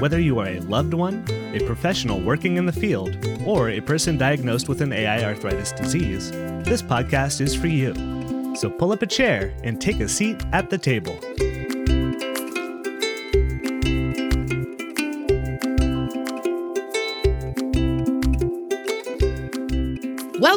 Whether you are a loved one, a professional working in the field, or a person diagnosed with an AI arthritis disease, this podcast is for you. So pull up a chair and take a seat at the table.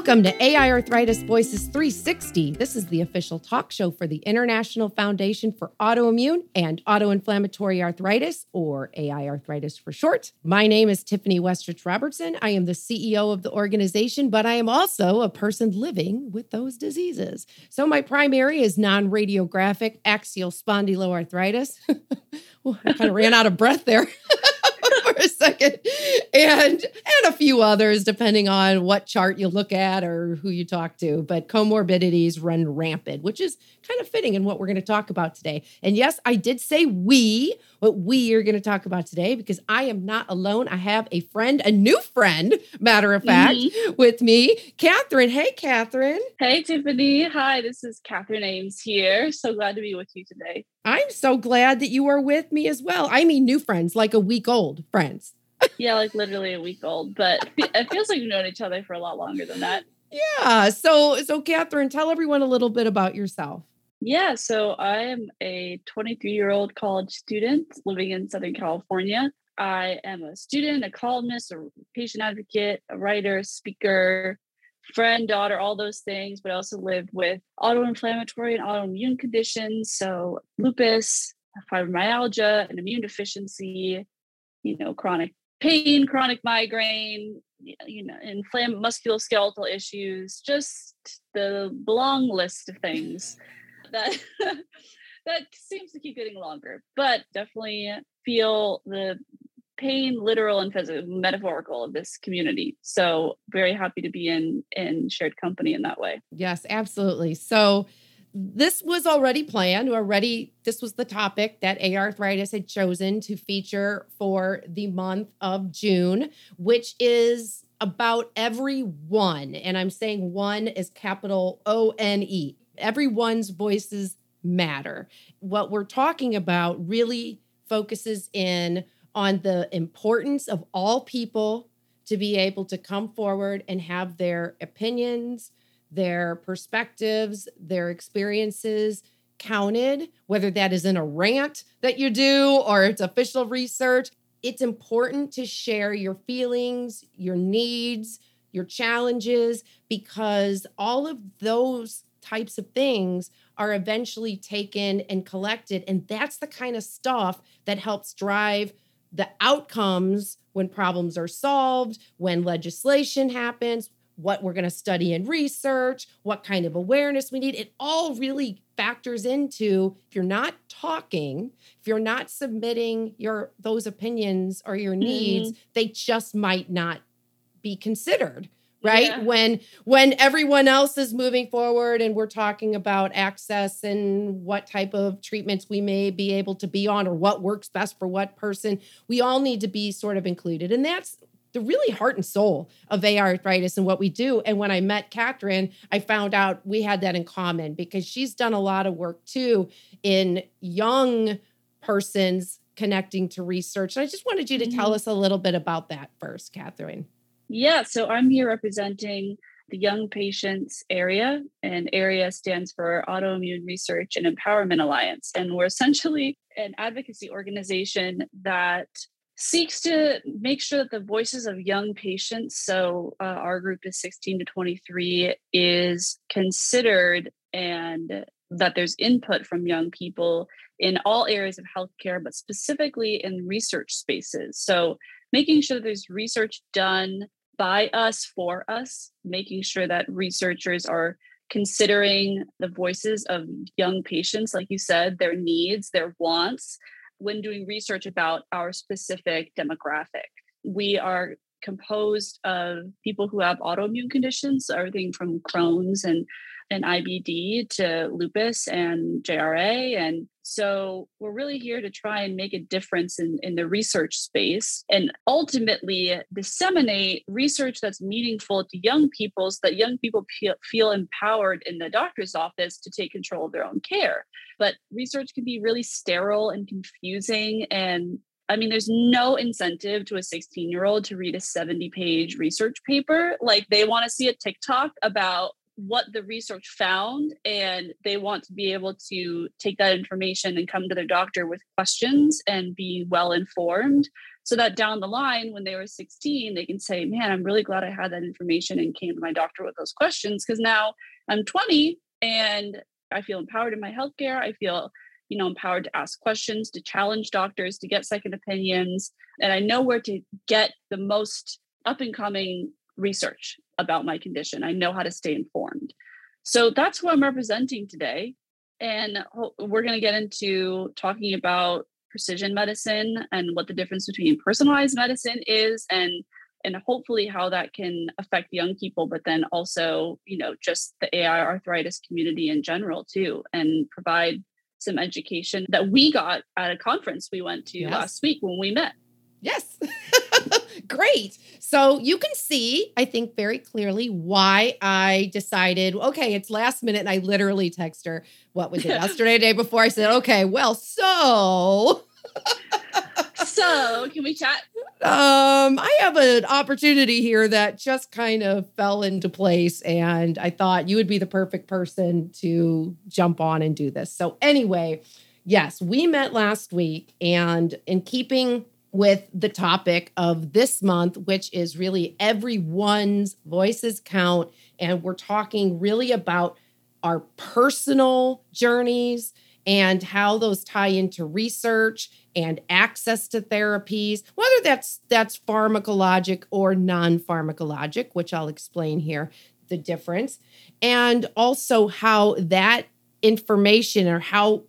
Welcome to AI Arthritis Voices 360. This is the official talk show for the International Foundation for Autoimmune and Autoinflammatory Arthritis, or AI Arthritis for short. My name is Tiffany Westrich Robertson. I am the CEO of the organization, but I am also a person living with those diseases. So, my primary is non radiographic axial spondyloarthritis. well, I kind of ran out of breath there. for a second. And and a few others depending on what chart you look at or who you talk to. But comorbidities run rampant which is kind of fitting in what we're going to talk about today. And yes i did say we what we are going to talk about today because i am not alone. I have a friend a new friend matter of fact mm-hmm. with me. Catherine. Hey catherine. Hey tiffany. Hi this is catherine ames here. So glad to be with you today. I'm so glad that you are with me as well. I mean, new friends, like a week old friends. Yeah, like literally a week old, but it feels like we've known each other for a lot longer than that. Yeah. So, so Catherine, tell everyone a little bit about yourself. Yeah. So I am a 23 year old college student living in Southern California. I am a student, a columnist, a patient advocate, a writer, speaker, friend, daughter, all those things, but I also lived with autoinflammatory and autoimmune conditions. So lupus, fibromyalgia, and immune deficiency, you know, chronic pain, chronic migraine, you know, inflamed musculoskeletal issues, just the long list of things that that seems to keep getting longer, but definitely feel the pain literal and physical metaphorical of this community. So very happy to be in in shared company in that way. Yes absolutely. So this was already planned already this was the topic that AI arthritis had chosen to feature for the month of june which is about every one and i'm saying one is capital o-n-e everyone's voices matter. What we're talking about really focuses in on the importance of all people to be able to come forward and have their opinions, their perspectives, their experiences counted, whether that is in a rant that you do or it's official research. It's important to share your feelings, your needs, your challenges, because all of those types of things are eventually taken and collected. And that's the kind of stuff that helps drive the outcomes when problems are solved, when legislation happens, what we're going to study and research, what kind of awareness we need. It all really factors into if you're not talking, if you're not submitting your those opinions or your needs, mm-hmm. they just might not be considered right yeah. when when everyone else is moving forward and we're talking about access and what type of treatments we may be able to be on or what works best for what person we all need to be sort of included and that's the really heart and soul of AI arthritis and what we do. And when I met Catherine, I found out we had that in common because she's done a lot of work too in young persons connecting to research. And I just wanted you to mm-hmm. tell us a little bit about that first, Catherine. Yeah, so I'm here representing the Young Patients Area, and AREA stands for Autoimmune Research and Empowerment Alliance. And we're essentially an advocacy organization that seeks to make sure that the voices of young patients, so uh, our group is 16 to 23, is considered and that there's input from young people in all areas of healthcare, but specifically in research spaces. So making sure there's research done by us for us, making sure that researchers are considering the voices of young patients, like you said, their needs, their wants, when doing research about our specific demographic. We are composed of people who have autoimmune conditions, everything from Crohn's and and IBD to lupus and JRA. And so we're really here to try and make a difference in, in the research space and ultimately disseminate research that's meaningful to young people so that young people feel, feel empowered in the doctor's office to take control of their own care. But research can be really sterile and confusing and I mean, there's no incentive to a 16 year old to read a 70 page research paper. Like, they want to see a TikTok about what the research found and they want to be able to take that information and come to their doctor with questions and be well informed so that down the line when they were 16 they can say man i'm really glad i had that information and came to my doctor with those questions because now i'm 20 and i feel empowered in my healthcare. I feel you know empowered to ask questions to challenge doctors to get second opinions and i know where to get the most up and coming research about my condition. I know how to stay informed. So that's who I'm representing today. And we're going to get into talking about precision medicine and what the difference between personalized medicine is and and hopefully how that can affect young people but then also you know just the ai arthritis community in general too and provide some education that we got at a conference we went to yes. last week when we met yes Great. So you can see, I think, very clearly why I decided, okay, it's last minute. And I literally text her, what was it, yesterday, day before? I said, okay, well, so. so can we chat? Um, I have an opportunity here that just kind of fell into place, and I thought you would be the perfect person to jump on and do this. So, anyway, yes, we met last week, and in keeping with the topic of this month, which is really everyone's voices count. And we're talking really about our personal journeys and how those tie into research and access to therapies whether that's that's pharmacologic or non-pharmacologic which I'll explain here the difference and also how that information or how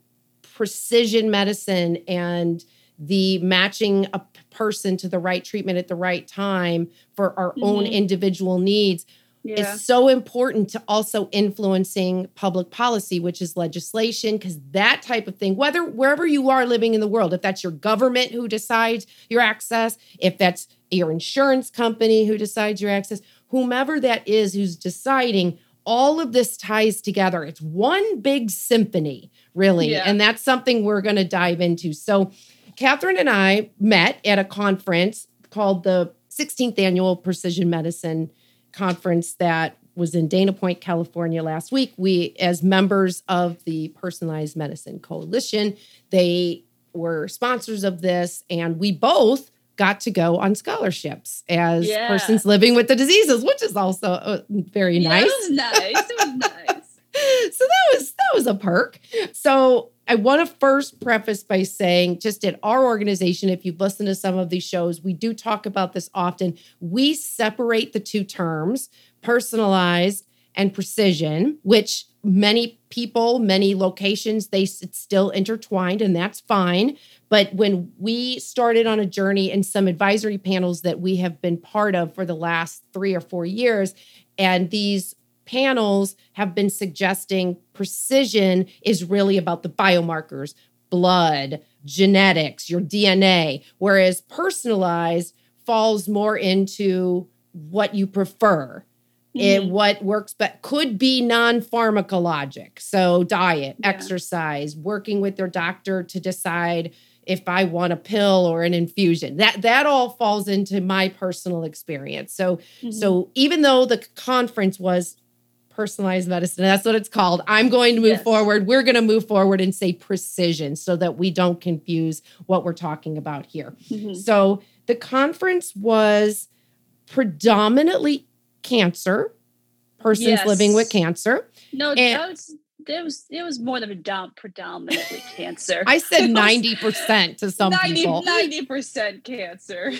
precision medicine and the matching a person to the right treatment at the right time for our mm-hmm. own individual needs yeah. is so important to also influencing public policy which is legislation because that type of thing whether wherever you are living in the world if that's your government who decides your access if that's your insurance company who decides your access whomever that is who's deciding all of this ties together it's one big symphony really yeah. and that's something we're going to dive into so Catherine and I met at a conference called the 16th Annual Precision Medicine Conference that was in Dana Point, California last week. We, as members of the Personalized Medicine Coalition, they were sponsors of this, and we both got to go on scholarships as yeah. persons living with the diseases, which is also uh, very yeah, nice. It was nice. It was nice. so that was that was a perk. So I want to first preface by saying, just at our organization, if you've listened to some of these shows, we do talk about this often. We separate the two terms, personalized and precision, which many people, many locations, they still intertwined, and that's fine. But when we started on a journey in some advisory panels that we have been part of for the last three or four years, and these panels have been suggesting precision is really about the biomarkers, blood, genetics, your DNA, whereas personalized falls more into what you prefer. Mm-hmm. It what works but could be non-pharmacologic. So diet, yeah. exercise, working with your doctor to decide if I want a pill or an infusion. That that all falls into my personal experience. So mm-hmm. so even though the conference was personalized medicine. That's what it's called. I'm going to move yes. forward. We're going to move forward and say precision so that we don't confuse what we're talking about here. Mm-hmm. So the conference was predominantly cancer, persons yes. living with cancer. No, and, that was it was it was more than a predominantly cancer. I said ninety percent to some 90, people. Ninety percent cancer.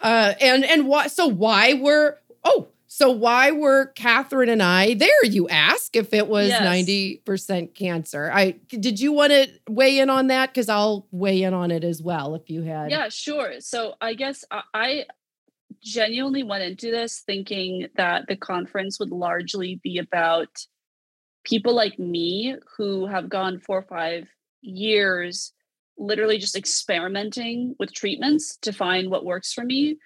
Uh, and and why? So why were oh so why were Catherine and I there? You ask if it was ninety yes. percent cancer. I did you want to weigh in on that? Because I'll weigh in on it as well if you had. Yeah, sure. So I guess I genuinely went into this thinking that the conference would largely be about people like me who have gone four or five years literally just experimenting with treatments to find what works for me,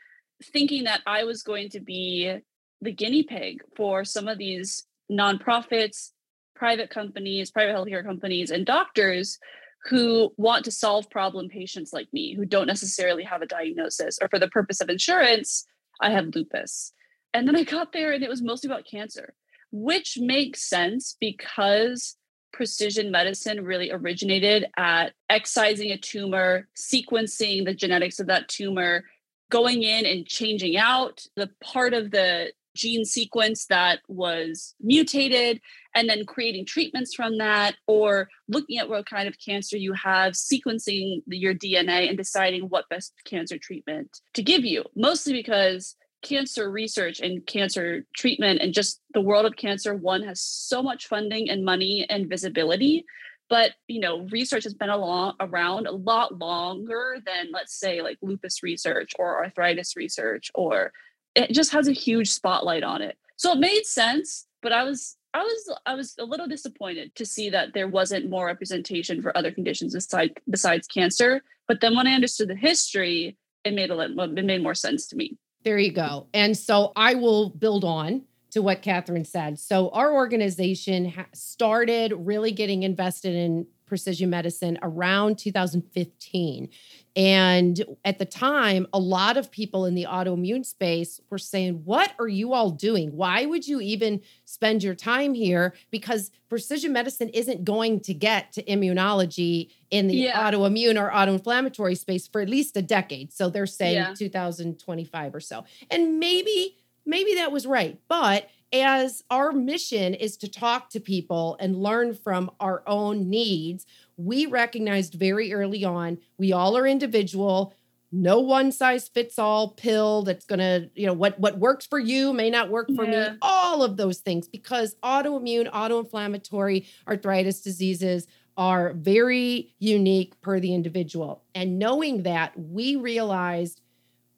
thinking that I was going to be the guinea pig for some of these nonprofits, private companies, private healthcare companies, and doctors who want to solve problem patients like me who don't necessarily have a diagnosis or for the purpose of insurance i have lupus. And then i got there and it was mostly about cancer which makes sense because precision medicine really originated at excising a tumor sequencing the genetics of that tumor going in and changing out the part of the gene sequence that was mutated and then creating treatments from that or looking at what kind of cancer you have sequencing your dna and deciding what best cancer treatment to give you mostly because cancer research and cancer treatment and just the world of cancer one has so much funding and money and visibility. But you know research has been along, around a lot longer than let's say like lupus research or arthritis research or it just has a huge spotlight on it. So it made sense, but I was I was I was a little disappointed to see that there wasn't more representation for other conditions besides besides cancer. But then when I understood the history, it made a little it made more sense to me. There you go. And so I will build on to what Catherine said. So our organization started really getting invested in precision medicine around 2015. And at the time, a lot of people in the autoimmune space were saying, What are you all doing? Why would you even spend your time here? Because precision medicine isn't going to get to immunology in the yeah. autoimmune or autoinflammatory space for at least a decade. So they're saying yeah. 2025 or so. And maybe, maybe that was right. But as our mission is to talk to people and learn from our own needs, we recognized very early on we all are individual. No one size fits all pill that's going to you know what what works for you may not work for yeah. me all of those things because autoimmune autoinflammatory arthritis diseases are very unique per the individual. And knowing that we realized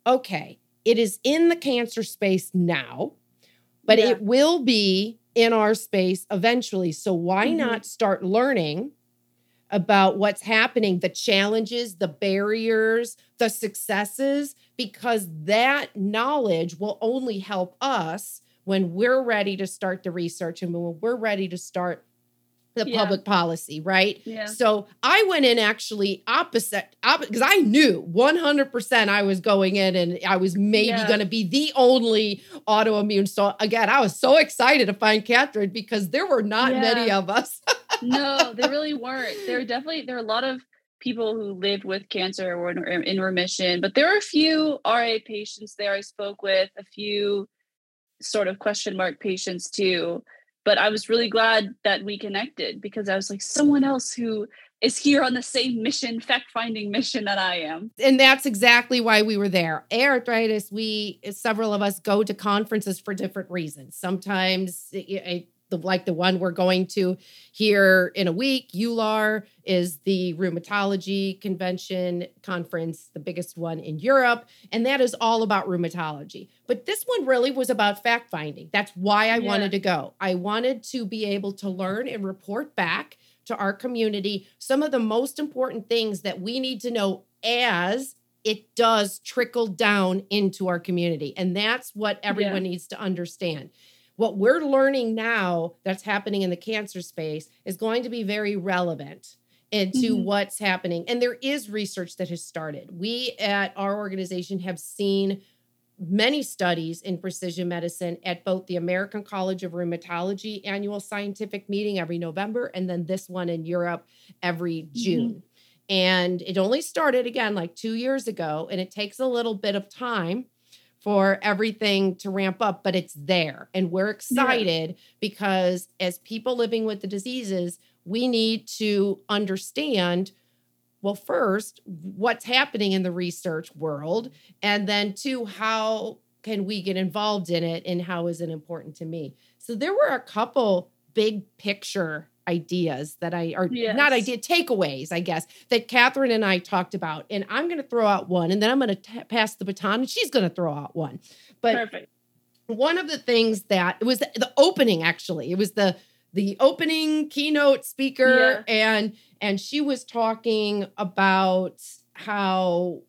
okay it is in the cancer space now but yeah. it will be in our space eventually so why mm-hmm. not start learning about what's happening, the challenges, the barriers, the successes, because that knowledge will only help us when we're ready to start the research and when we're ready to start the yeah. public policy, right? Yeah. So I went in actually opposite, because I knew 100% I was going in and I was maybe yeah. going to be the only autoimmune. So again, I was so excited to find Catherine because there were not yeah. many of us. no, they really weren't. There were definitely, there were a lot of people who lived with cancer or in, in remission, but there were a few RA patients there I spoke with, a few sort of question mark patients too but I was really glad that we connected because I was like someone else who is here on the same mission, fact finding mission that I am. And that's exactly why we were there. Arthritis, we, several of us go to conferences for different reasons. Sometimes it, the like the one we're going to here in a week. EULAR is the rheumatology convention conference, the biggest one in Europe, and that is all about rheumatology. But this one really was about fact finding. That's why I yeah. wanted to go. I wanted to be able to learn and report back to our community some of the most important things that we need to know as it does trickle down into our community. And that's what everyone yeah. needs to understand what we're learning now that's happening in the cancer space is going to be very relevant into mm-hmm. what's happening. And there is research that has started. We at our organization have seen many studies in precision medicine at both the American College of Rheumatology annual scientific meeting every November and then this one in Europe every mm-hmm. June. Mm-hmm. And it only started again like two years ago, and it takes a little bit of time for everything to ramp up, but it's there. And we're excited yeah. because as people living with the diseases, we need to understand well, first, what's happening in the research world, and then two, how can we get involved in it and how is it important to me? So there were a couple big picture ideas that I are Yes. not idea takeaways, I guess, that Catherine and I talked about. And I'm going to throw out one, and then I'm going to pass the baton, and she's going to throw out one. But Perfect. one of the things that it was the, the opening actually it was the the opening keynote speaker and and she was talking about how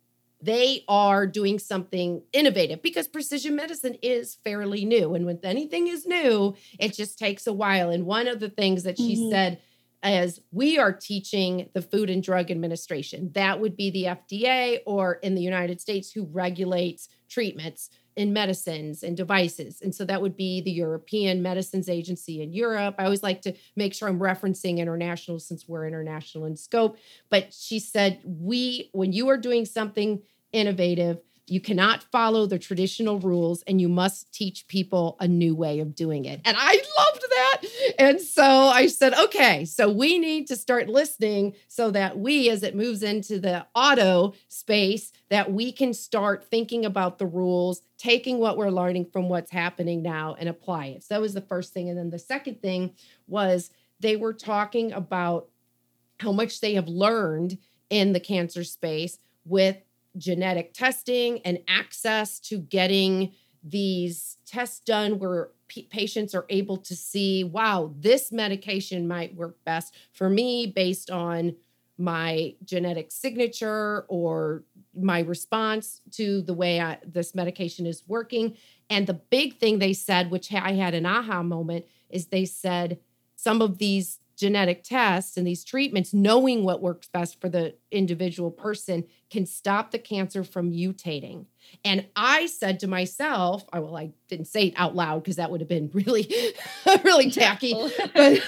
they are doing something innovative because precision medicine is fairly new and when anything is new it just takes a while and one of the things that she Mhm. said as we are teaching the Food and Drug Administration that would be the FDA or in the United States who regulates treatments in medicines and devices. And so that would be the European Medicines Agency in Europe. I always like to make sure I'm referencing international since we're international in scope. But she said, we, when you are doing something innovative, you cannot follow the traditional rules and you must teach people a new way of doing it. And I loved that. And so I said, okay, so we need to start listening so that we, as it moves into the auto space, that we can start thinking about the rules, taking what we're learning from what's happening now and apply it. So that was the first thing. And then the second thing was they were talking about how much they have learned in the cancer space with genetic testing and access to getting these tests done where p- patients are able to see wow this medication might work best for me based on my genetic signature or my response to the way I, this medication is working. And the big thing they said which i had an aha moment is they said some of these genetic tests and these treatments, knowing what works best for the individual person, can stop the cancer from mutating. And I said to myself, I well, I didn't say it out loud because that would have been really, really tacky. But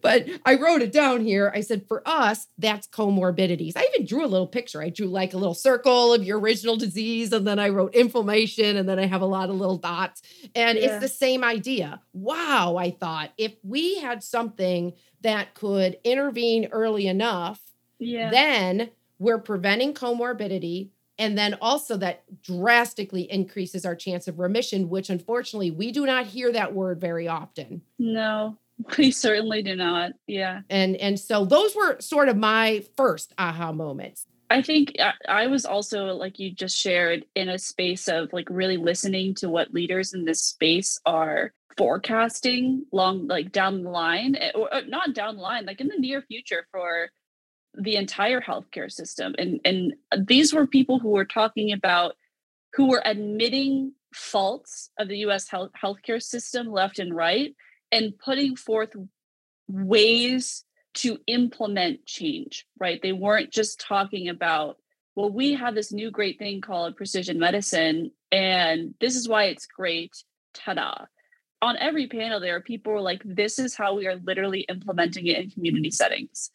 but I wrote it down here. I said, for us, that's comorbidities. I even drew a little picture. I drew like a little circle of your original disease, and then I wrote inflammation, and then I have a lot of little dots. And Yeah. it's the same idea. Wow, I thought if we had something that could intervene early enough, yeah. then we're preventing comorbidity. And then also that drastically increases our chance of remission, which unfortunately we do not hear that word very often. no, we certainly do not. Yeah. And and so those were sort of my first aha moments. I think I, I was also, like you just shared, in a space of like really listening to what leaders in this space are forecasting long, like down the line, eh, or or not down the line, like in the near future for the entire healthcare system. And and these were people who were talking about who were admitting faults of the U.S. health healthcare system left and right, and putting forth ways to implement change, right? They weren't just talking about, well, we have this new great thing called precision medicine, and this is why it's great. Ta da. On every panel, there are people who are like, this is how we are literally implementing it in community settings.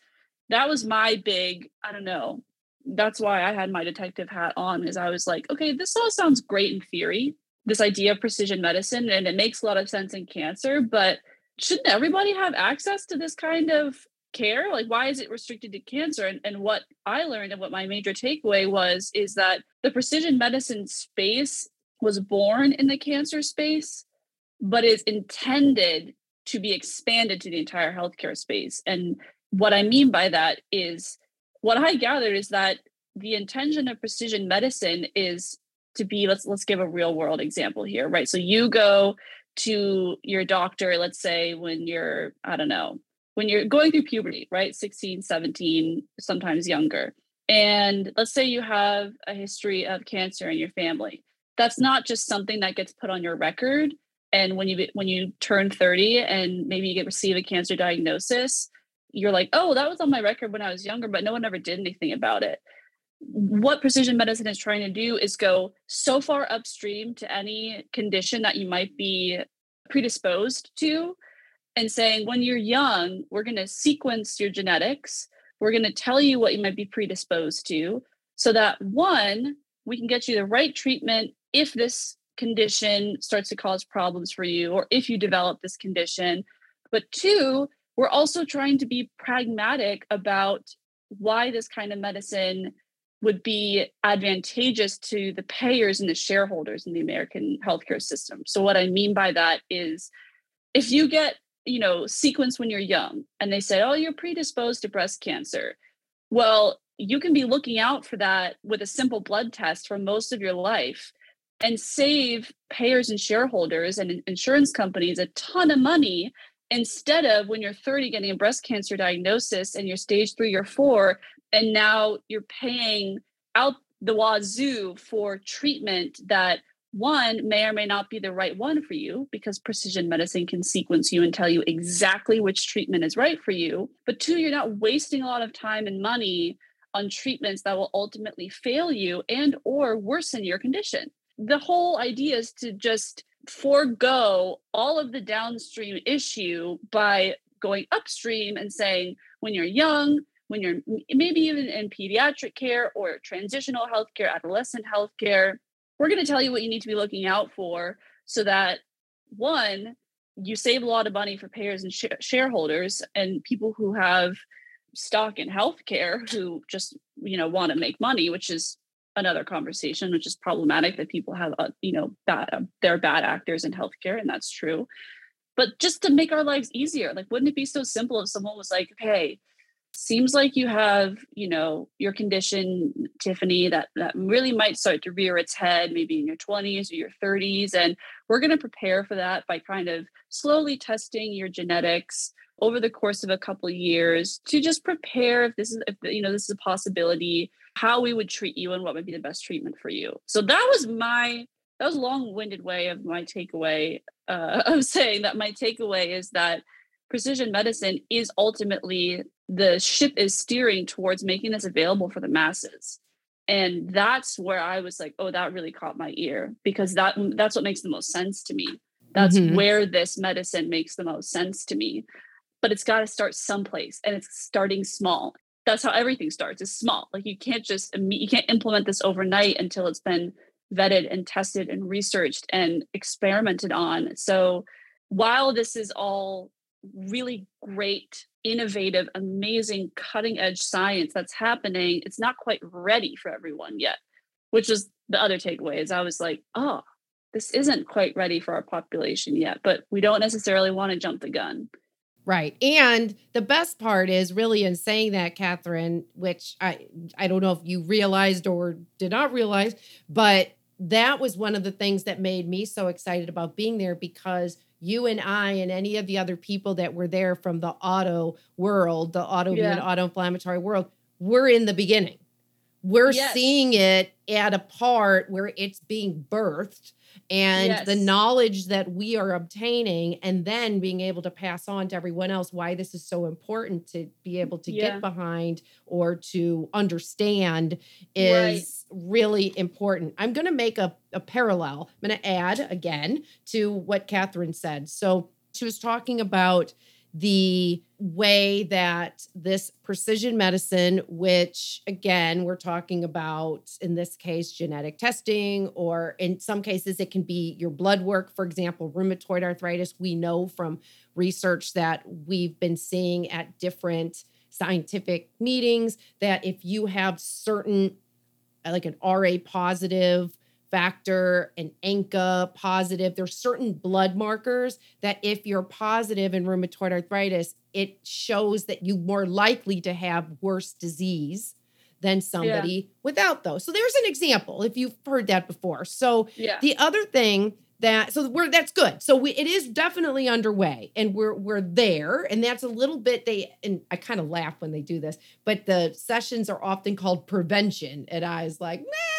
That was my big, I don't know. That's why I had my detective hat on, is I was like, okay, this all sounds great in theory, this idea of precision medicine, and it makes a lot of sense in cancer, but shouldn't everybody have access to this kind of care? Like why is it restricted to cancer? And, and what i learned and what my major takeaway was is that the precision medicine space was born in the cancer space but is intended to be expanded to the entire healthcare space. And what i mean by that is what i gathered is that the intention of precision medicine is to be let's let's give a real world example here right so you go to your doctor let's say when you're i don't know when you're going through puberty, right? 16, 17, sometimes younger. And let's say you have a history of cancer in your family. That's not just something that gets put on your record. And when you when you turn 30 and maybe you get receive a cancer diagnosis, you're like, oh, that was on my record when I was younger, but no one ever did anything about it. What precision medicine is trying to do is go so far upstream to any condition that you might be predisposed to and saying when you're young we're going to sequence your genetics. We're going to tell you what you might be predisposed to so that one we can get you the right treatment if this condition starts to cause problems for you or if you develop this condition. But two we're also trying to be pragmatic about why this kind of medicine would be advantageous to the payers and the shareholders in the American healthcare system. So, what I mean by that is if you get you know, sequenced when you're young and they say, oh, you're predisposed to breast cancer. Well, you can be looking out for that with a simple blood test for most of your life and save payers and shareholders and insurance companies a ton of money instead of when you're 30 getting a breast cancer diagnosis and you're stage three or four and now you're paying out the wazoo for treatment that one may or may not be the right one for you because precision medicine can sequence you and tell you exactly which treatment is right for you but two you're not wasting a lot of time and money on treatments that will ultimately fail you and or worsen your condition. The whole idea is to just forego all of the downstream issue by going upstream and saying when you're young when you're maybe even in pediatric care or transitional healthcare adolescent healthcare we're going to tell you what you need to be looking out for so that one you save a lot of money for payers and sh- shareholders and people who have stock in healthcare who just you know want to make money which is another conversation which is problematic that people have uh, you know bad uh, they're bad actors in healthcare and that's true. But just to make our lives easier like wouldn't it be so simple if someone was like hey seems like you have you know your condition tiffany that that really might start to rear its head maybe in your 20s or your 30s and we're going to prepare for that by kind of slowly testing your genetics over the course of a couple of years to just prepare if this is if you know this is a possibility how we would treat you and what would be the best treatment for you. So that was my that was a long-winded way of my takeaway uh, of saying that my takeaway is that precision medicine is ultimately the ship is steering towards making this available for the masses. And that's where i was like oh that really caught my ear because that that's what makes the most sense to me. That's mm-hmm. where this medicine makes the most sense to me. But it's got to start someplace and it's starting small. That's how everything starts is small. Like you can't just you can't implement this overnight until it's been vetted and tested and researched and experimented on. So while this is all really great, innovative, amazing, cutting edge science that's happening, it's not quite ready for everyone yet, which is the other takeaway is I was like, oh, this isn't quite ready for our population yet, but we don't necessarily want to jump the gun. Right. And the best part is really in saying that, Catherine, which I I don't know if you realized or did not realize, but that was one of the things that made me so excited about being there because you and I and any of the other people that were there from the auto world, the autoimmune, yeah. auto-inflammatory world, we're in the beginning. We're yes. seeing it at a part where it's being birthed and yes. the knowledge that we are obtaining and then being able to pass on to everyone else why this is so important to be mm, able to yeah. get behind or to understand is right. really important. I'm going to make a, a parallel. I'm going to add again to what Catherine said. So she was talking about the way that this precision medicine, which again, we're talking about in this case, genetic testing, or in some cases, it can be your blood work. For example, rheumatoid arthritis, we know from research that we've been seeing at different scientific meetings that if you have certain, like an RA positive, factor, and ANCA positive. There's certain blood markers that if you're positive in rheumatoid arthritis, it shows that you're more likely to have worse disease than somebody yeah. without those. So there's an example if you've heard that before. So yeah. the other thing that so we're that's good. So we, it is definitely underway and we're we're there and that's a little bit they and I kind of laugh when they do this, but the sessions are often called prevention and I was like, nah,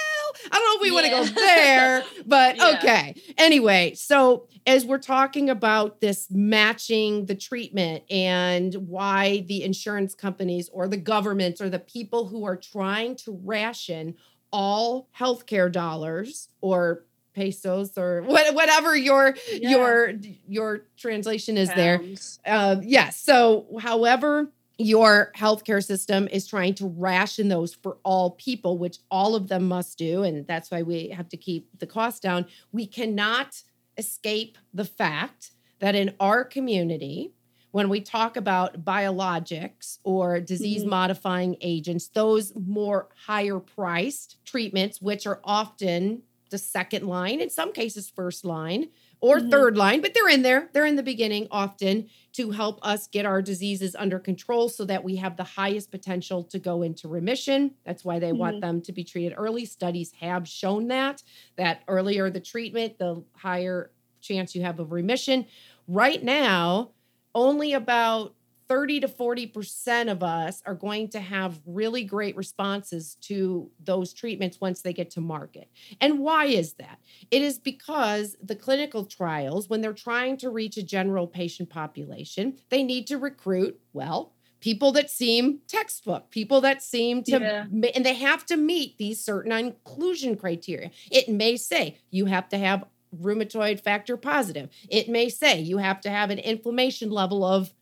I don't know if we yeah. want to go there, but yeah. okay. Anyway, so as we're talking about this matching the treatment and why the insurance companies or the governments or the people who are trying to ration all healthcare dollars or pesos or what, whatever your yeah. your your translation is Pounds. there. Uh, yes. Yeah, so, however your healthcare system is trying to ration those for all people, which all of them must do. And that's why we have to keep the cost down. We cannot escape the fact that in our community, when we talk about biologics or disease mm-hmm. modifying agents, those more higher priced treatments, which are often the second line, in some cases, first line, or mm-hmm. third line, but they're in there. They're in the beginning often to help us get our diseases under control so that we have the highest potential to go into remission. That's why they mm-hmm. want them to be treated early. Studies have shown that that earlier the treatment, the higher chance you have of remission. Right now, only about 30 to 40% of us are going to have really great responses to those treatments once they get to market. And why is that? It is because the clinical trials, when they're trying to reach a general patient population, they need to recruit, well, people that seem textbook, people that seem to, yeah. and they have to meet these certain inclusion criteria. It may say you have to have rheumatoid factor positive. It may say you have to have an inflammation level of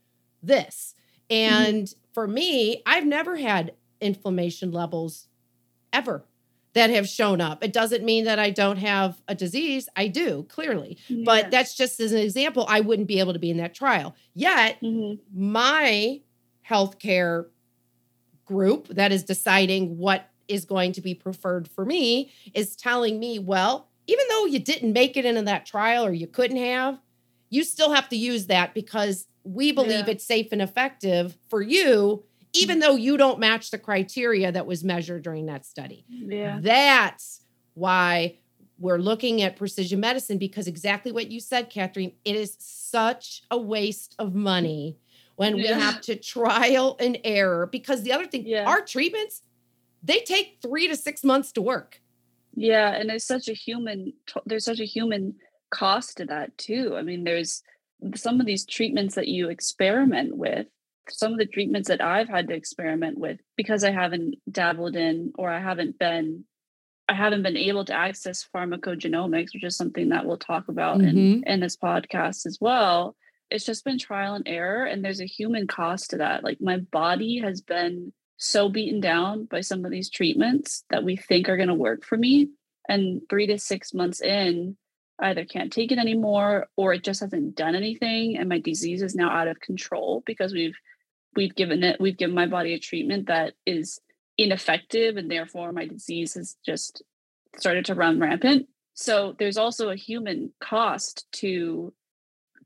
this. Mm-hmm. And mm-hmm. for me, I've never had inflammation levels ever that have shown up. It doesn't mean that I don't have a disease. I do, clearly. Yeah. But that's just as an example, I wouldn't be able to be in that trial. Yet, mm-hmm. my healthcare group that is deciding what is going to be preferred for me is telling me, well, even though you didn't make it into that trial or you couldn't have, you still have to use that because we believe yeah. it's safe and effective for you even mm. though you don't match the criteria that was measured during that study. Yeah. That's why we're looking at precision medicine because exactly what you said, Catherine, it is such a waste of money when yeah. we have to trial and error. Because the other thing, yeah. our treatments, they take three to six months to work. Yeah, and there's such a human there's such a human cost to that too. I mean, there's some of these treatments that you experiment with, some of the treatments that I've had to experiment with because I haven't dabbled in or I haven't been I haven't been able to access pharmacogenomics, which is something that we'll talk about mm-hmm. in, in this podcast as well. It's just been trial and error, and there's a human cost to that. Like my body has been so beaten down by some of these treatments that we think are going to work for me. And three to six months in, either can't take it anymore or it just hasn't done anything and my disease is now out of control because we've we've given it we've given my body a treatment that is ineffective and therefore my disease has just started to run rampant. So there's also a human cost to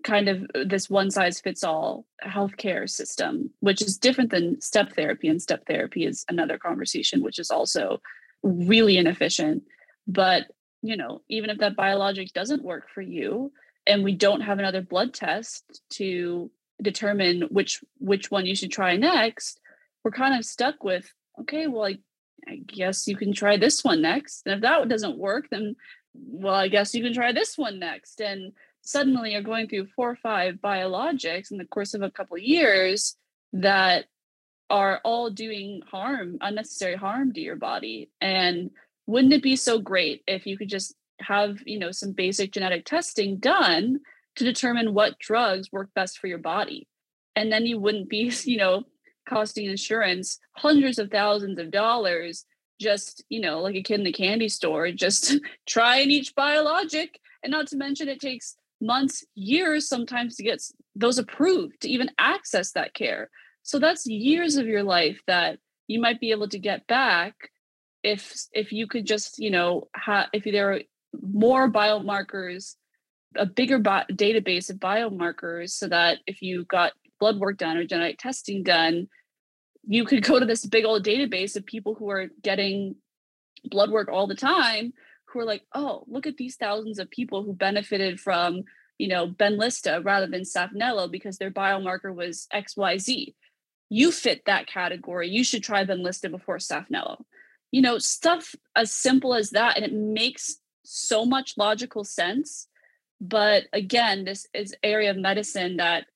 kind of uh, this one size fits all healthcare system which is different than step therapy and step therapy is another conversation which is also really inefficient. But you know, even if that biologic doesn't work for you and we don't have another blood test to determine which which one you should try next, we're kind of stuck with, okay, well, I, I guess you can try this one next. And if that doesn't work, then well, I guess you can try this one next. And suddenly you're going through four or five biologics in the course of a couple of years that are all doing harm, unnecessary harm to your body. And wouldn't it be so great if you could just have you know some basic genetic testing done to determine what drugs work best for your body? And then you wouldn't be you know costing insurance hundreds of thousands of dollars just you know like a kid in the candy store just trying each biologic. And not to mention it takes months years sometimes to get those approved to even access that care. So that's years of your life that you might be able to get back if if you could just you know have if there are more biomarkers a bigger bi- database of biomarkers so that if you got blood work done or genetic testing done you could go to this big old database of people who are getting blood work all the time who are like oh look at these thousands of people who benefited from you know benlysta rather than saphnelo because their biomarker was xyz you fit that category. You should try benlysta before saphnelo you know stuff as simple as that and it makes so much logical sense. But again this is area of medicine that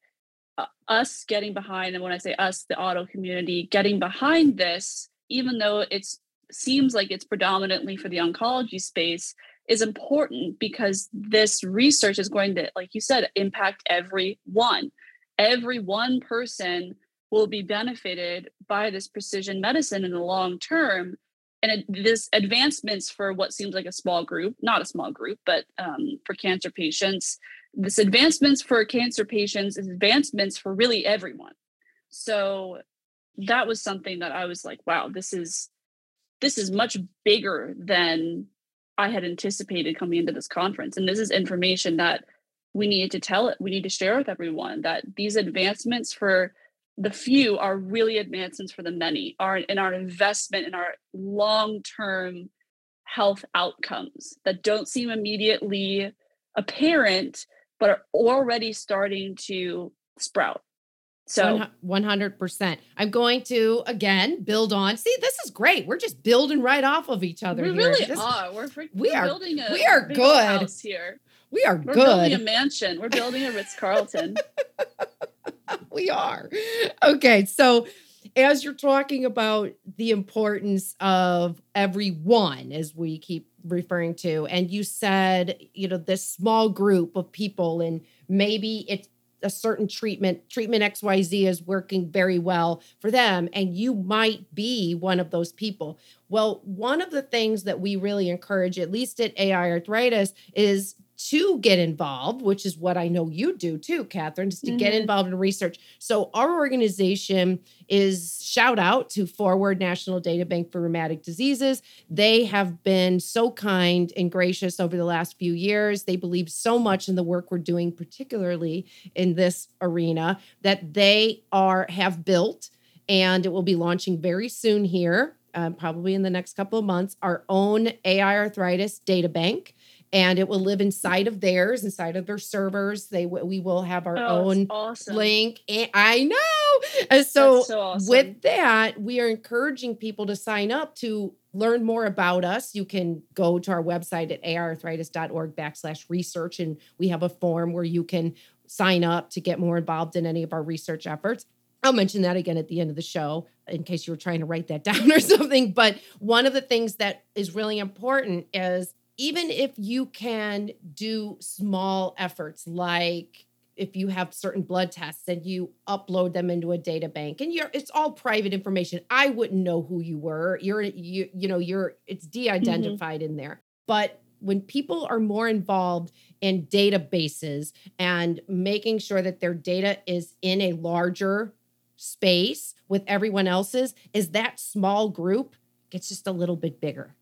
uh, us getting behind and when i say us the auto community getting behind this even though it seems like it's predominantly for the oncology space is important because this research is going to like you said impact every one every one person will be benefited by this precision medicine in the long term and this advancements for what seems like a small group not a small group but um, for cancer patients this advancements for cancer patients is advancements for really everyone. So that was something that i was like wow this is this is much bigger than i had anticipated coming into this conference. And this is information that we need to tell it, we need to share with everyone that these advancements for the few are really advancements for the many, are in our investment in our long-term health outcomes that don't seem immediately apparent, but are already starting to sprout. So 100%. I'm going to again build on. See, this is great. We're just building right off of each other. We here. really this, are. We're, freaking, we we're building a we are good house here. We are we're good. building a mansion. We're building a Ritz Carlton. we are. Okay, so as you're talking about the importance of everyone, as we keep referring to, and you said, you know, this small group of people, and maybe it's a certain treatment, treatment XYZ is working very well for them, and you might be one of those people. Well, one of the things that we really encourage, at least at AI Arthritis, is to get involved, which is what I know you do too, Catherine, is to mm-hmm. get involved in research. So our organization is shout out to Forward National Data Bank for Rheumatic Diseases. They have been so kind and gracious over the last few years. They believe so much in the work we're doing, particularly in this arena, that they are have built, and it will be launching very soon here. Um, probably in the next couple of months, our own AI arthritis data bank and it will live inside of theirs, inside of their servers. They we will have our oh, own awesome. link. And I know. And so, so awesome. with that, we are encouraging people to sign up to learn more about us. You can go to our website at aiarthritis.org backslash research, and we have a form where you can sign up to get more involved in any of our research efforts. I'll mention that again at the end of the show in case you were trying to write that down or something. But one of the things that is really important is even if you can do small efforts like if you have certain blood tests and you upload them into a data bank and you're it's all private information i wouldn't know who you were you're you you know you're it's mm-hmm. de-identified mm-hmm. in there but when people are more involved in databases and making sure that their data is in a larger space with everyone else's is that small group gets just a little bit bigger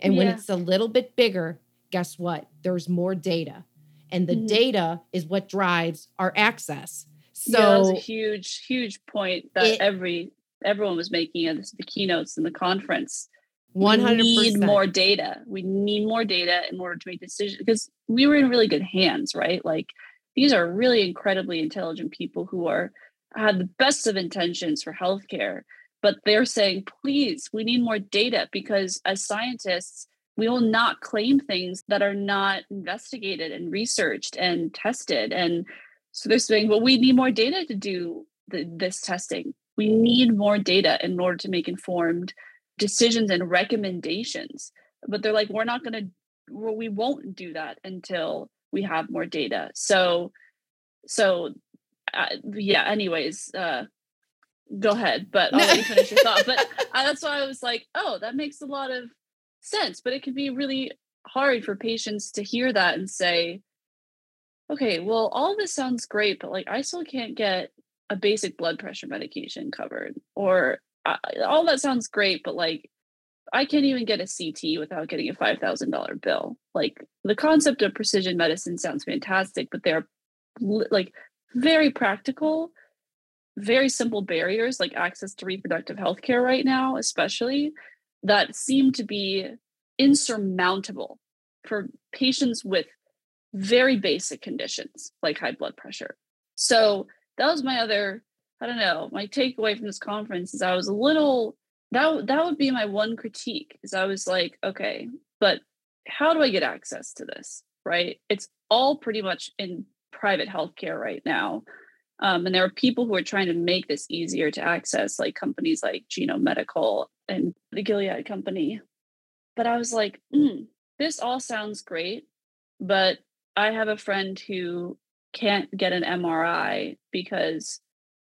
and yeah. when it's a little bit bigger, guess what? There's more data. And the mm-hmm. data is what drives our access. So yeah, that was a huge, huge point that it, every everyone was making at the keynotes in the conference. One hundred need more data. We need more data in order to make decisions because we were in really good hands, right? Like these are really incredibly intelligent people who are have the best of intentions for healthcare, but they're saying, please, we need more data because as scientists, we will not claim things that are not investigated and researched and tested. And so they're saying, well, we need more data to do the, this testing. We need more data in order to make informed decisions and recommendations. But they're like, we're not going to, well, we won't do that until we have more data. So, so uh, yeah. Anyways, uh, go ahead, but I'll let you finish your thought. But that's why I was like, oh, that makes a lot of sense. But it can be really hard for patients to hear that and say, okay, well, all this sounds great, but like I still can't get a basic blood pressure medication covered, or uh, all that sounds great, but like I can't even get a CT without getting a five thousand dollar bill. Like the concept of precision medicine sounds fantastic, but they're like very practical very simple barriers like access to reproductive health care right now, especially that seem to be insurmountable for patients with very basic conditions like high blood pressure. So that was my other, I don't know, my takeaway from this conference is I was a little that that would be my one critique is I was like, okay, but how do I get access to this? Right? It's all pretty much in private healthcare right now. Um, and there are people who are trying to make this easier to access, like companies like Genome Medical and the Gilead company. But I was like, mm, this all sounds great, but I have a friend who can't get an MRI because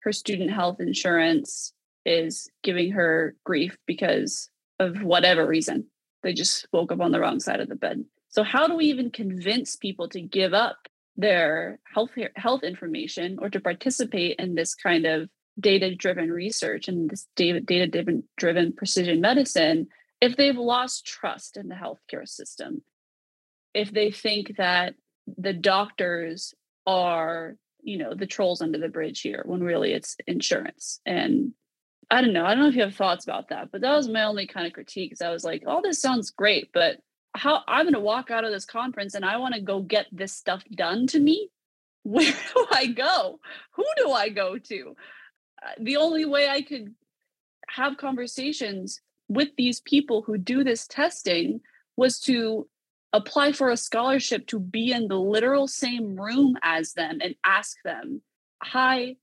her student health insurance is giving her grief because of whatever reason. They just woke up on the wrong side of the bed. So, how do we even convince people to give up their health health information or to participate in this kind of data driven research and this data data driven precision medicine if they've lost trust in the healthcare system. If they think that the doctors are you know the trolls under the bridge here when really it's insurance. And i don't know i don't know if you have thoughts about that but that was my only kind of critique because i was like all this sounds great but how i'm going to walk out of this conference and i want to go get this stuff done to me where do i go who do i go to uh, the only way i could have conversations with these people who do this testing was to apply for a scholarship to be in the literal same room as them and ask them, Hi,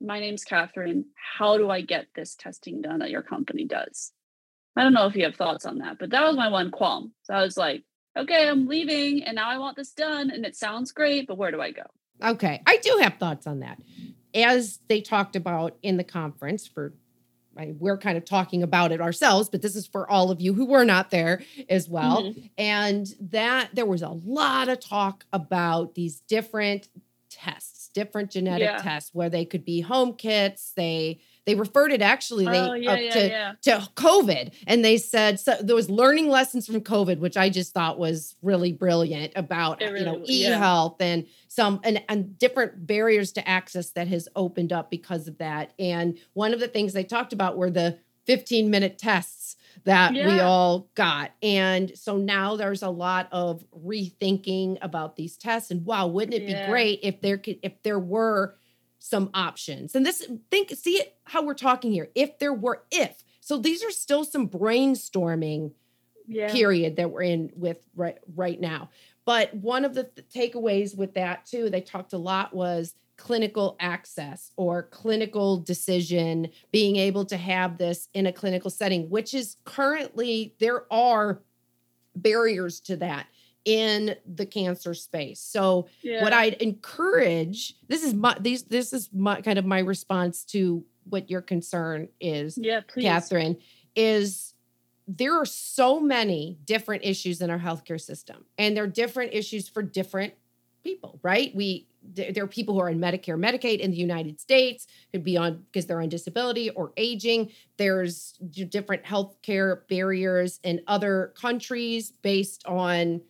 my name's Catherine. How do I get this testing done that your company does? I don't know if you have thoughts on that, but that was my one qualm. So I was like, okay, I'm leaving and now I want this done and it sounds great, but where do I go? Okay, I do have thoughts on that. As they talked about in the conference for I, we're kind of talking about it ourselves, but this is for all of you who were not there as well. Mm-hmm. And that there was a lot of talk about these different tests, different genetic yeah. tests where they could be home kits, they they referred it actually they oh, yeah, yeah, to, to COVID. And they said so there was learning lessons from COVID, which I just thought was really brilliant about really, you know e-health and some and, and different barriers to access that has opened up because of that. And one of the things they talked about were the 15 minute tests that yeah. we all got. And so now there's a lot of rethinking about these tests. And wow, wouldn't it yeah. be great if there could if there were some options. And this think see it how we're talking here. If there were if. So these are still some brainstorming yeah. period that we're in with right right now. But one of the th- takeaways with that too, they talked a lot was clinical access or clinical decision, being able to have this in a clinical setting, which is currently there are barriers to that in the cancer space. So yeah. what I'd encourage, this is my these this is my kind of my response to what your concern is, yeah, please. Catherine, is there are so many different issues in our healthcare system, and they're different issues for different people, right? We there are people who are in Medicare, Medicaid in the United States, could be on because they're on disability or aging. There's different healthcare barriers in other countries based on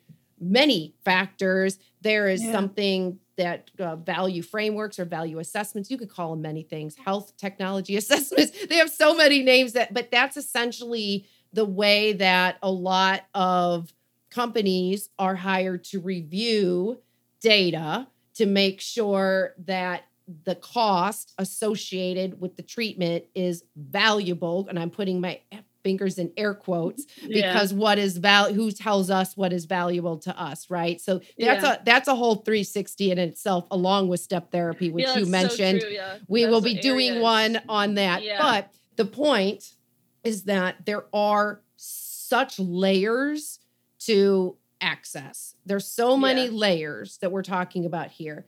many factors. There is yeah. something that uh, value frameworks or value assessments, you could call them many things, health technology assessments. they have so many names that, but that's essentially the way that a lot of companies are hired to review data to make sure that the cost associated with the treatment is valuable. And I'm putting my fingers in air quotes because yeah. what is val who tells us what is valuable to us right so that's yeah. a that's a whole 360 in itself along with step therapy which yeah, you mentioned so we that's will be doing one on that but the point is that there are such layers to access. There's so many layers that we're talking about here.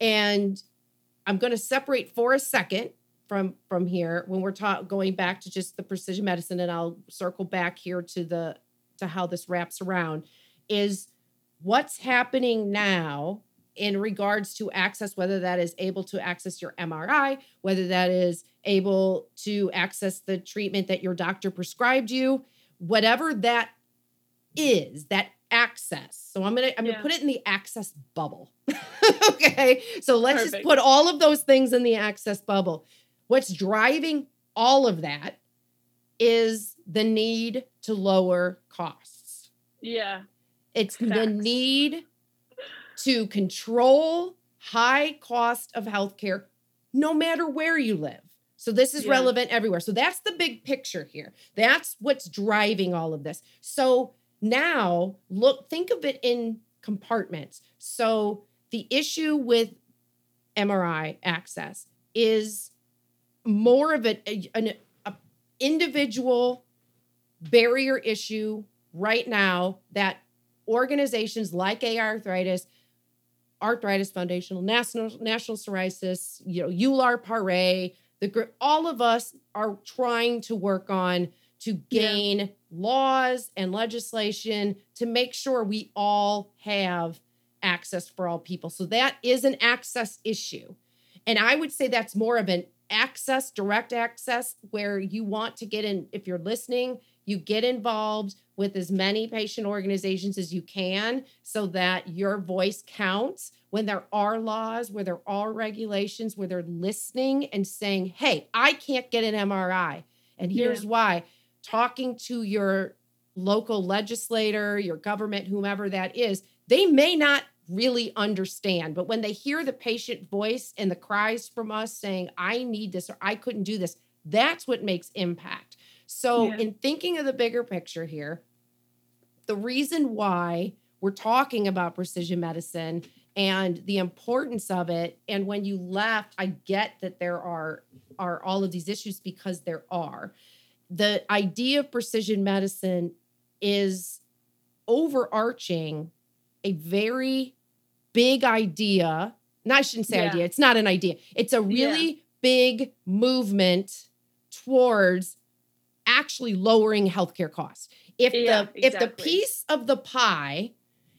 And i'm going to separate for a second from from here when we're talking going back to just the precision medicine and I'll circle back here to the to how this wraps around is what's happening now in regards to access whether that is able to access your MRI whether that is able to access the treatment that your doctor prescribed you whatever that is that access so i'm gonna i'm yeah. gonna put it in the access bubble okay so let's Perfect. just put all of those things in the access bubble What's driving all of that is the need to lower costs. Yeah. It's Facts. the need to control high cost of healthcare no matter where you live. So this is yeah. relevant everywhere. So that's the big picture here. That's what's driving all of this. So now look think of it in compartments. So the issue with MRI access is more of a, an a individual barrier issue right now that organizations like AI Arthritis, Arthritis Foundational, National National Psoriasis, you know, EULAR Pare, the all of us are trying to work on to gain yeah. laws and legislation to make sure we all have access for all people. So that is an access issue. And I would say that's more of an access, direct access, where you want to get in, if you're listening, you get involved with as many patient organizations as you can so that your voice counts when there are laws, where there are regulations, where they're listening and saying, hey, I can't get an MRI. And here's yeah. why talking to your local legislator, your government, whomever that is, they may not really understand. But when they hear the patient voice and the cries from us saying, I need this or I couldn't do this, that's what makes impact. So, yeah. in thinking of the bigger picture here, the reason why we're talking about precision medicine and the importance of it and when you left i get that there are are all of these issues because there are the idea of precision medicine is overarching a very big idea. No, I shouldn't say yeah. idea. It's not an idea. It's a really yeah. big movement towards actually lowering healthcare costs. If yeah, the exactly. if the piece of the pie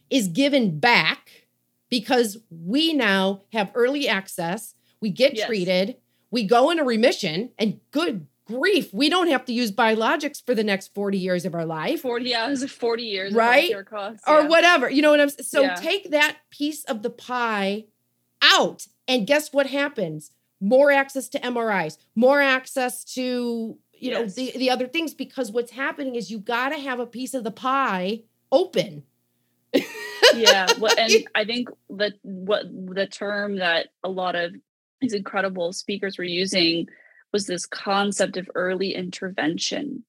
is given back because we now have early access, we get yes. treated, we go into remission, and good grief, we don't have to use biologics for the next 40 years of our life. 40 hours, 40 years, right? Costs, yeah. Or whatever. You know what I'm saying? So yeah. take that piece of the pie out, and guess what happens? More access to MRIs, more access to you yes. know the, the other things because what's happening is you got to have a piece of the pie open yeah well, and i think that what the term that a lot of these incredible speakers were using was this concept of early intervention.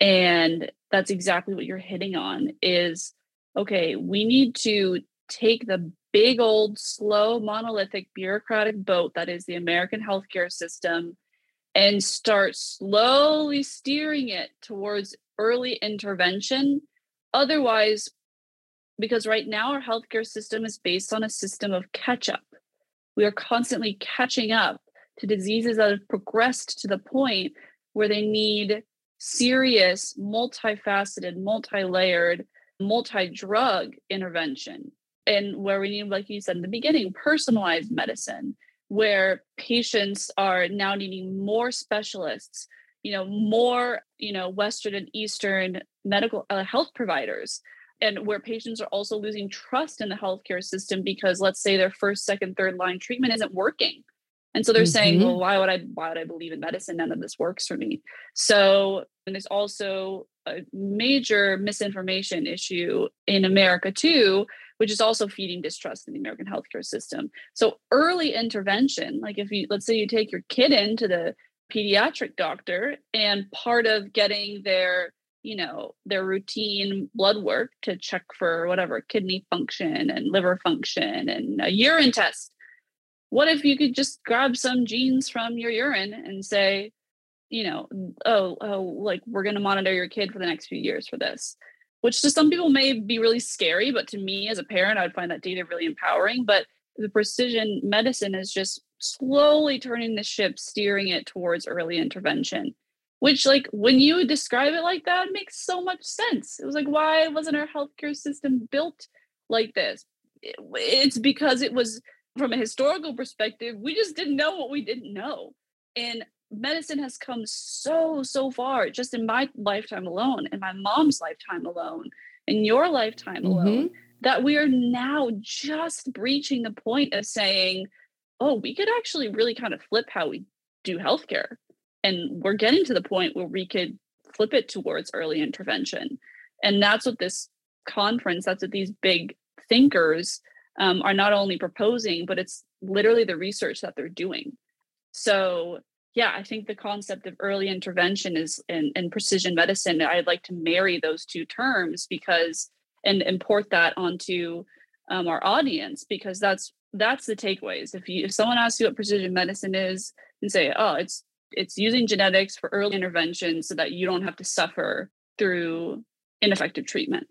And that's exactly what you're hitting on is okay we need to take the big old slow monolithic bureaucratic boat that is the american healthcare system and start slowly steering it towards early intervention. Otherwise because right now our healthcare system is based on a system of catch up. We are constantly catching up to diseases that have progressed to the point where they need serious, multifaceted, multi layered, multi drug intervention. And where we need, like you said in the beginning, personalized medicine, where patients are now needing more specialists, you know, more, you know, Western and Eastern medical uh, health providers and where patients are also losing trust in the healthcare system because let's say their first second third line treatment isn't working and so they're mm-hmm. saying, well, why would I why would I believe in medicine? None of this works for me. So and there's also a major misinformation issue in America too, which is also feeding distrust in the American healthcare system. So early intervention, like if you let's say you take your kid into the pediatric doctor and part of getting their you know their routine blood work to check for whatever kidney function and liver function and a urine test what if you could just grab some genes from your urine and say you know oh oh like we're going to monitor your kid for the next few years for this which to some people may be really scary but to me as a parent i would find that data really empowering but the precision medicine is just slowly turning the ship steering it towards early intervention which like when you describe it like that makes so much sense. It was like why wasn't our healthcare system built like this? It's because it was from a historical perspective, we just didn't know what we didn't know. And medicine has come so, so far just in my lifetime alone, in my mom's lifetime alone, in your lifetime mm-hmm. alone, that we are now just breaching the point of saying, oh, we could actually really kind of flip how we do healthcare. And we're getting to the point where we could flip it towards early intervention. And that's what this conference, that's what these big thinkers um, are not only proposing, but it's literally the research that they're doing. So, yeah, I think the concept of early intervention is in, in precision medicine. I'd like to marry those two terms because and import that onto um, our audience because that's that's the takeaways. If you if someone asks you what precision medicine is, and say, oh, it's it's using genetics for early intervention so that you don't have to suffer through ineffective treatment.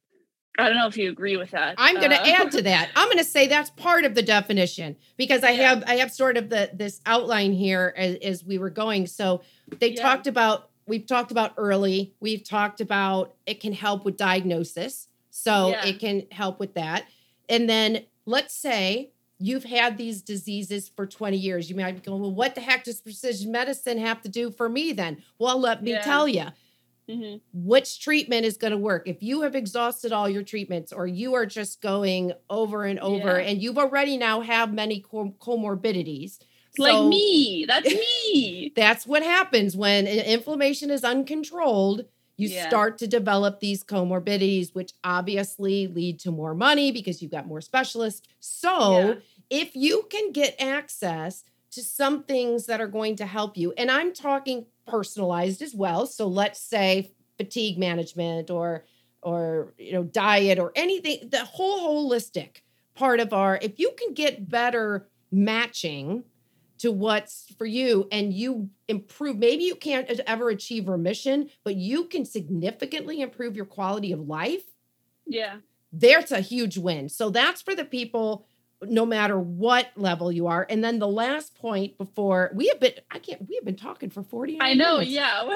I don't know if you agree with that. I'm going to uh, add to that. I'm going to say that's part of the definition because I yeah. have I have sort of the this outline here as, as we were going. So they yeah. talked about we've talked about early. We've talked about it can help with diagnosis. So yeah. it can help with that. And then let's say you've had these diseases for 20 years. You might be going, well, what the heck does precision medicine have to do for me then? Well, let me tell you mm-hmm. which treatment is going to work. If you have exhausted all your treatments or you are just going over and over yeah. and you've already now have many com- comorbidities. Like me. That's me. that's what happens when inflammation is uncontrolled. You yeah. start to develop these comorbidities, which obviously lead to more money because you've got more specialists. So, yeah. if you can get access to some things that are going to help you, and I'm talking personalized as well. So let's say fatigue management or or you know diet or anything the whole holistic part of our if you can get better matching to what's for you and you improve maybe you can't ever achieve remission but you can significantly improve your quality of life. Yeah. There's a huge win. So that's for the people no matter what level you are. And then the last point before we have been, I can't, we have been talking for 40 I know, minutes. yeah.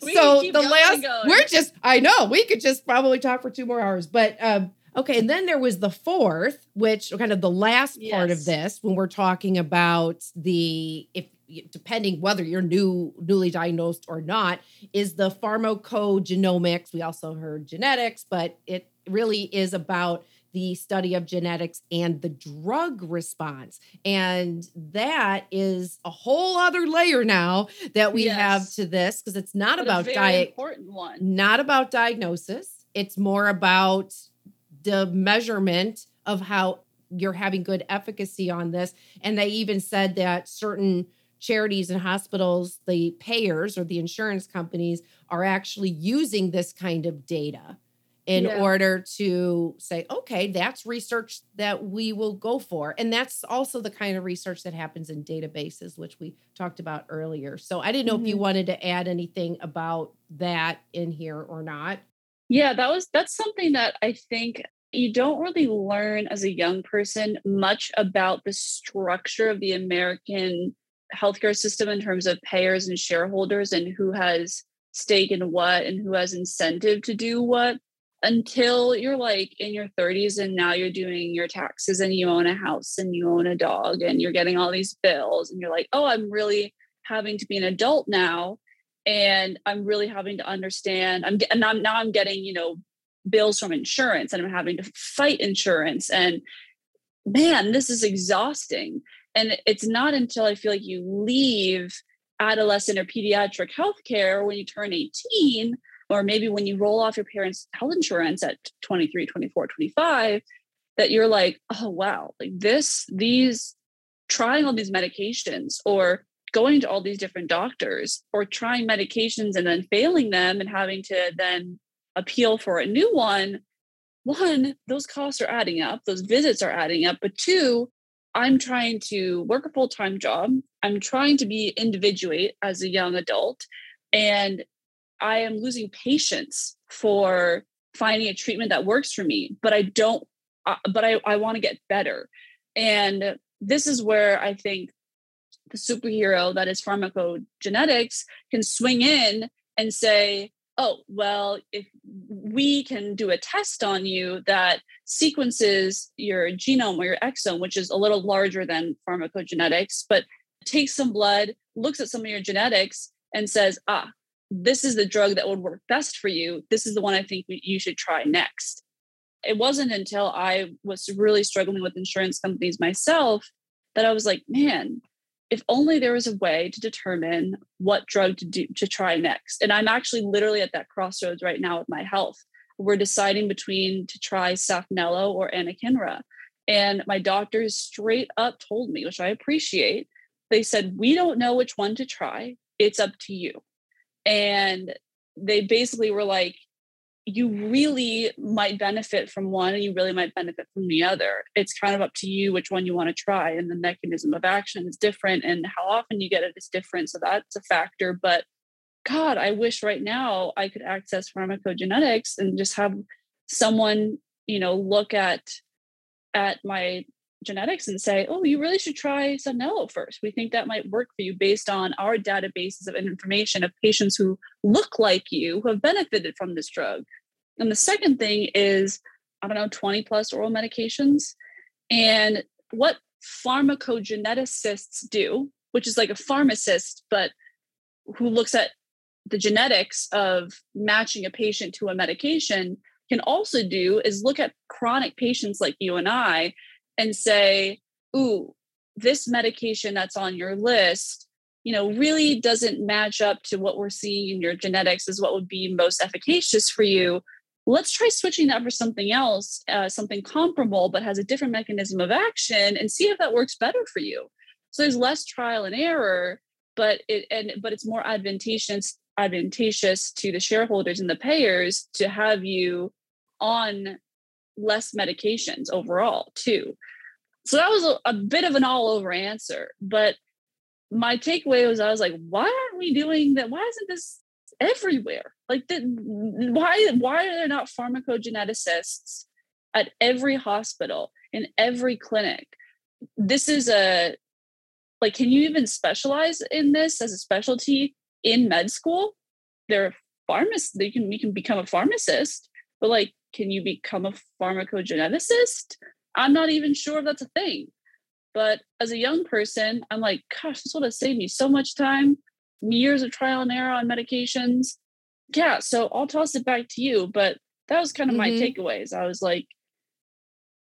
so the last, we're just, I know, we could just probably talk for two more hours. But um, okay. And then there was the fourth, which kind of the last yes. part of this when we're talking about the, if, depending whether you're new newly diagnosed or not is the pharmacogenomics we also heard genetics but it really is about the study of genetics and the drug response. And that is a whole other layer now that we yes. have to this because it's not but about diet important one. Not about diagnosis. It's more about the measurement of how you're having good efficacy on this. And they even said that certain charities and hospitals, the payers or the insurance companies are actually using this kind of data in yeah. order to say, okay, that's research that we will go for. And that's also the kind of research that happens in databases, which we talked about earlier. So I didn't know mm-hmm. if you mm-hmm. wanted to add anything about that in here or not. Yeah, that was that's something that I think you don't really learn as a young person much about the structure of the American healthcare system in terms of payers and shareholders and who has stake in what and who has incentive to do what until you're like in your 30s and now you're doing your taxes and you own a house and you own a dog and you're getting all these bills and you're like, oh, I'm really having to be an adult now and I'm really having to understand. I'm and I'm now I'm getting you know bills from insurance and I'm having to fight insurance and man, this is exhausting. And it's not until I feel like you leave adolescent or pediatric healthcare when you turn 18 or maybe when you roll off your parents' health insurance at 23, 24, 25, that you're like, oh, wow, like this, these, trying all these medications or going to all these different doctors or trying medications and then failing them and having to then appeal for a new one. One, those costs are adding up, those visits are adding up. But two, I'm trying to work a full time job. I'm trying to be individuate as a young adult. And I am losing patience for finding a treatment that works for me, but I don't, uh, but I, I want to get better. And this is where I think the superhero that is pharmacogenetics can swing in and say, oh, well, if we can do a test on you that sequences your genome or your exome, which is a little larger than pharmacogenetics, but takes some blood, looks at some of your genetics, and says, ah, this is the drug that would work best for you. This is the one I think you should try next. It wasn't until I was really struggling with insurance companies myself that I was like, man, if only there was a way to determine what drug to do to try next. And I'm actually literally at that crossroads right now with my health. We're deciding between to try Saphnelo or anakinra. And my doctors straight up told me, which I appreciate, they said, We don't know which one to try. It's up to you and they basically were like you really might benefit from one and you really might benefit from the other. It's kind of up to you which one you want to try and the mechanism of action is different and how often you get it is different so that's a factor but god i wish right now i could access pharmacogenetics and just have someone you know look at at my genetics and say, oh, you really should try Saphnelo first. We think that might work for you based on our databases of information of patients who look like you who have benefited from this drug. And the second thing is, I don't know, 20 plus oral medications. And what pharmacogeneticists do, which is like a pharmacist, but who looks at the genetics of matching a patient to a medication can also do is look at chronic patients like you and I and say, ooh, this medication that's on your list, you know, really doesn't match up to what we're seeing in your genetics is what would be most efficacious for you. Let's try switching that for something else, uh, something comparable, but has a different mechanism of action and see if that works better for you. So there's less trial and error, but it and but it's more advantageous advantageous to the shareholders and the payers to have you on less medications overall too. So that was a, a bit of an all over answer but my takeaway was i was like why aren't we doing that? Why isn't this everywhere? Like the, why why are there not pharmacogeneticists at every hospital in every clinic? This is a like can you even specialize in this as a specialty in med school? There are pharmacists they can you can become a pharmacist but like can you become a pharmacogeneticist? I'm not even sure if that's a thing. But as a young person, I'm like, gosh, this would have saved me so much time, years of trial and error on medications. Yeah, so I'll toss it back to you. But that was kind of mm-hmm. my takeaways. I was like,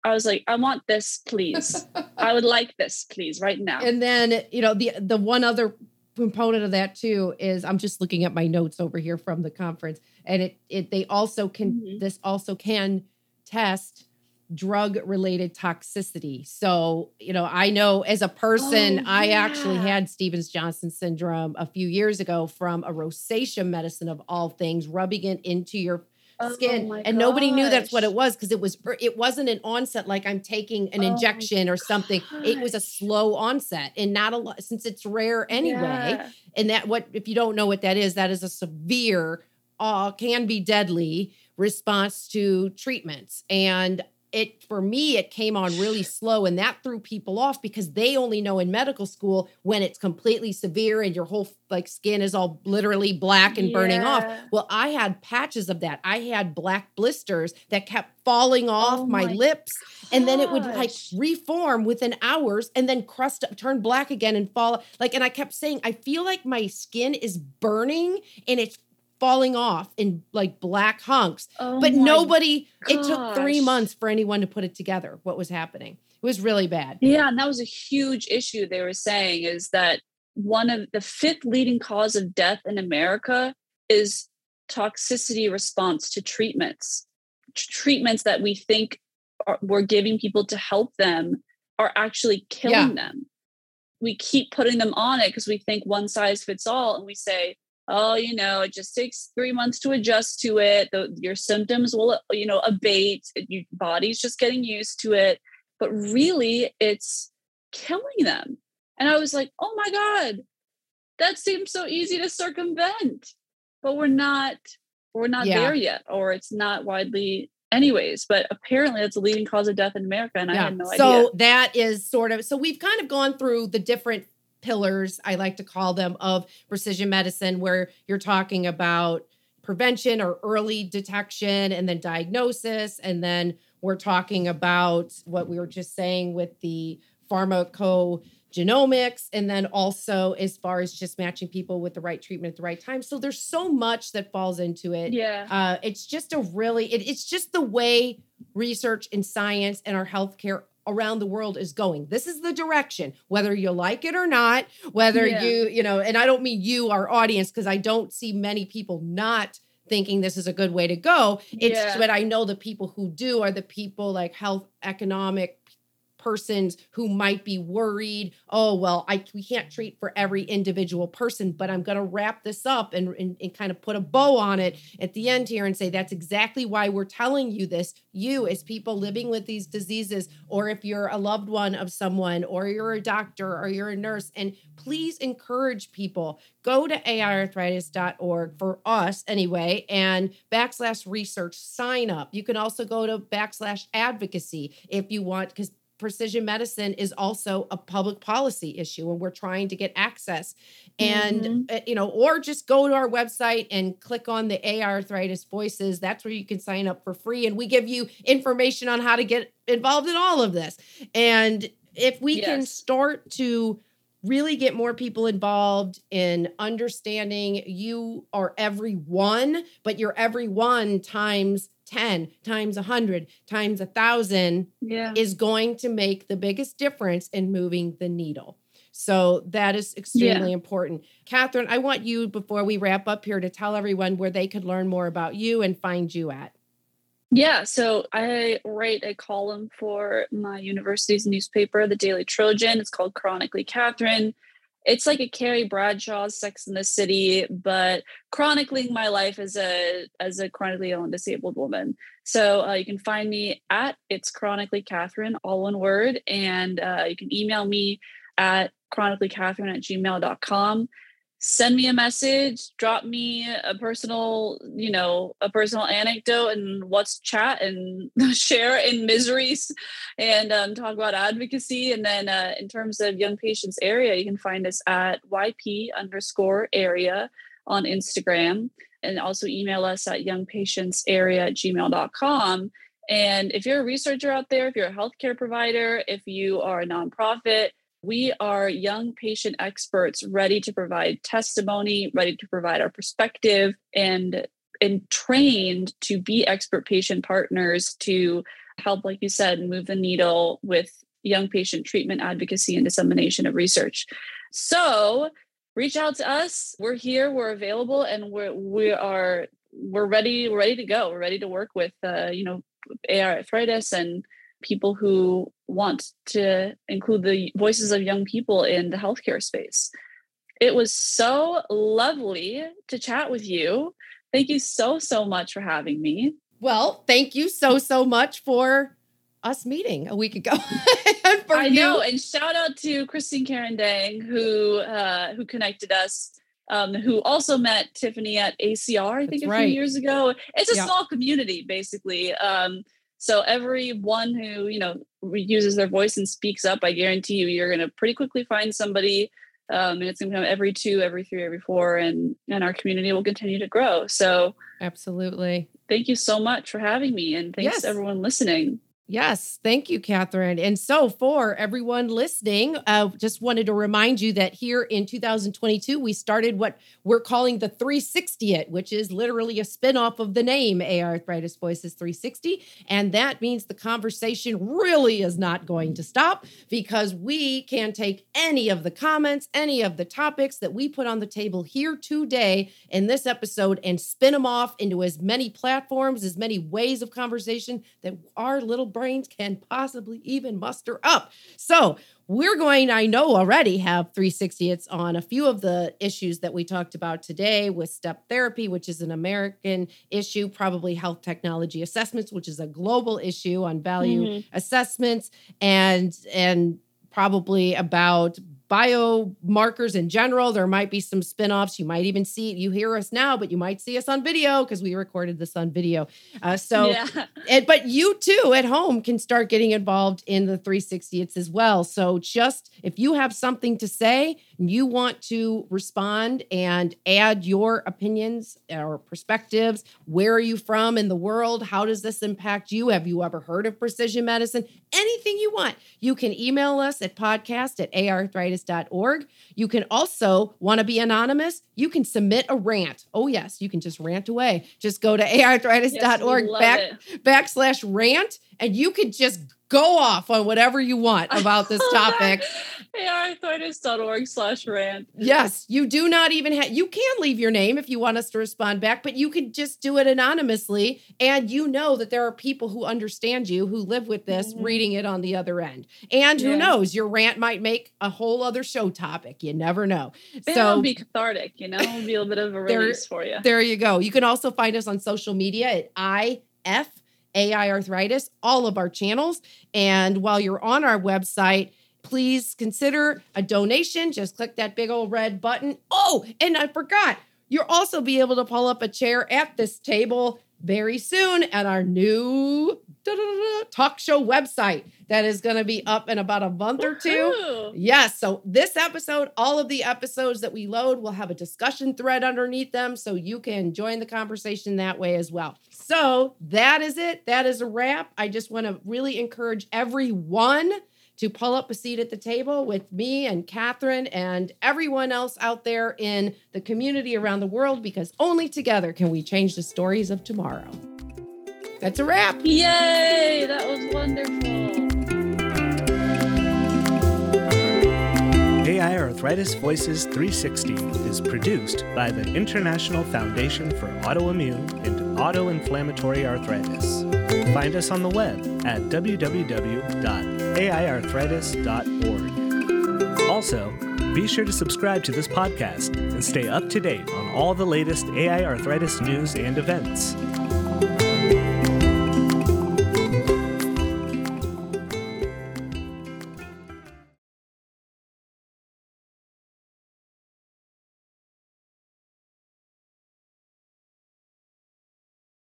I was like, I want this, please. I would like this, please, right now. And then, you know, the the one other component of that too is I'm just looking at my notes over here from the conference, and it it they also can mm-hmm. this also can test drug related toxicity. So, you know, I know as a person, oh, I actually had Stevens Johnson syndrome a few years ago from a rosacea medicine of all things, rubbing it into your Oh skin and gosh. nobody knew that's what it was because it was it wasn't an onset like i'm taking an oh injection or something it was a slow onset and not a lot since it's rare anyway yeah. and that what if you don't know what that is that is a severe uh, can be deadly response to treatments and it for me it came on really slow and that threw people off because they only know in medical school when it's completely severe and your whole like skin is all literally black and burning off. Well i had patches of that. I had black blisters that kept falling off oh my, my, lips gosh. and then it would like reform within hours and then crust up turn black again and fall like and i kept saying i feel like my skin is burning and it's falling off in like black hunks. Oh but nobody, gosh. it took three months for anyone to put it together, what was happening. It was really bad. Yeah. And that was a huge issue they were saying is that one of the fifth leading cause of death in America is toxicity response to treatments. treatments that we think are, we're giving people to help them are actually killing yeah. them. We keep putting them on it because we think one size fits all. And we say, oh, you know, it just takes three months to adjust to it. The, your symptoms will, you know, abate. Your body's just getting used to it. But really, it's killing them. And I was like, oh my God, that seems so easy to circumvent. But we're not, we're not yeah. there yet, or it's not widely anyways but apparently that's a leading cause of death in america and yeah. i had no so idea so that is sort of so we've kind of gone through the different pillars, I like to call them, of precision medicine, where you're talking about prevention or early detection and then diagnosis. And then we're talking about what we were just saying with the pharmacogenomics. And then also as far as just matching people with the right treatment at the right time. So there's so much that falls into it. Yeah. Uh, it's just a really, it, it's just the way research and science and our healthcare around the world is going. This is the direction, whether you like it or not, whether yeah. you, you know, and I don't mean you, our audience, because I don't see many people not thinking this is a good way to go. It's yeah. but I know the people who do are the people like health economic persons who might be worried oh well i we can't treat for every individual person but i'm going to wrap this up and, and, and kind of put a bow on it at the end here and say that's exactly why we're telling you this you as people living with these diseases or if you're a loved one of someone or you're a doctor or you're a nurse and please encourage people go to aiarthritis.org for us anyway and backslash research sign up. You can also go to backslash advocacy if you want because precision medicine is also a public policy issue and we're trying to get access and mm-hmm. Uh, you know or just go to our website and click on the AI arthritis voices that's where you can sign up for free and we give you information on how to get involved in all of this and if we yes. can start to really get more people involved in understanding you are everyone, but you're everyone times 10 times 100 times a 1000 Yeah. is going to make the biggest difference in moving the needle. So that is extremely important. Catherine, I want you, before we wrap up here, to tell everyone where they could learn more about you and find you at. Yeah, so I write a column for my university's newspaper, the Daily Trojan. It's called Chronically Catherine. It's like a Carrie Bradshaw's Sex in the City, but chronicling my life as a as a chronically ill and disabled woman. So uh, you can find me at it's chronically Catherine, all one word, and uh, you can email me at chronicallycatherine at gmail.com send me a message drop me a personal you know a personal anecdote and let's chat and share in miseries and um, talk about advocacy. And then uh, in terms of young patients area you can find us at yp underscore area on instagram. And also email us at youngpatientsarea at gmail.com and if you're a researcher out there if you're a healthcare provider if you are a nonprofit we are young patient experts ready to provide testimony, ready to provide our perspective, and and trained to be expert patient partners to help, like you said, move the needle with young patient treatment advocacy and dissemination of research. So reach out to us. We're here, we're available, and we're we are we're ready, we're ready to go. We're ready to work with uh, you know, AI arthritis and people who want to include the voices of young people in the healthcare space. It was so lovely to chat with you. Thank you so, so much for having me. Well, thank you so, so much for us meeting a week ago. I you. know, and shout out to Christine Karen Dang who uh, who connected us. Um, who also met Tiffany at ACR, I think That's a few years ago. It's a yeah. small community, basically. Um, so everyone who you know uses their voice and speaks up, I guarantee you, you're going to pretty quickly find somebody, um, and it's going to come every two, every three, every four, and and our community will continue to grow. So absolutely, thank you so much for having me, and thanks yes. everyone listening. Yes, thank you, Catherine. And so, for everyone listening, uh, just wanted to remind you that here in 2022, we started what we're calling the 360 It, which is literally a spinoff of the name AI Arthritis Voices 360. And that means the conversation really is not going to stop because we can take any of the comments, any of the topics that we put on the table here today in this episode and spin them off into as many platforms, as many ways of conversation that our little brains can possibly even muster up. So, we're going, I know already, have 360 It's on a few of the issues that we talked about today with step therapy, which is an American issue, probably health technology assessments, which is a global issue on value mm-hmm. assessments, and and probably about biomarkers in general. There might be some spin-offs. You might even see you hear us now, but you might see us on video because we recorded this on video. Uh, so, yeah. and, but you too at home can start getting involved in the 360 it's as well. So just if you have something to say, you want to respond and add your opinions or perspectives. Where are you from in the world? How does this impact you? Have you ever heard of precision medicine? Anything you want, you can email us at podcast at arthritis.org. You can also want to be anonymous. You can submit a rant. Oh, yes, you can just rant away. Just go to arthritis.org yes, back, backslash rant and you could just go off on whatever you want about this topic. arthritis.org slash rant. Yes, you do not even have, you can leave your name if you want us to respond back, but you can just do it anonymously. And you know that there are people who understand you, who live with this, mm-hmm. reading it on the other end. And who yeah. knows, your rant might make a whole other show topic. You never know. It'll so be cathartic, you know, it'll be a little bit of a release there, for you. There you go. You can also find us on social media at IF AI arthritis, all of our channels. And while you're on our website, please consider a donation. Just click that big old red button. Oh, and I forgot, you'll also be able to pull up a chair at this table very soon at our new talk show website that is going to be up in about a month or two. Yes. So, this episode, all of the episodes that we load will have a discussion thread underneath them. So, you can join the conversation that way as well. So, that is it. That is a wrap. I just want to really encourage everyone to pull up a seat at the table with me and Catherine and everyone else out there in the community around the world because only together can we change the stories of tomorrow. That's a wrap. Yay! That was wonderful. AI Arthritis Voices 360 is produced by the International Foundation for Autoimmune and Autoinflammatory Arthritis. Find us on the web at www.aiarthritis.org. Also, be sure to subscribe to this podcast and stay up to date on all the latest AI arthritis news and events.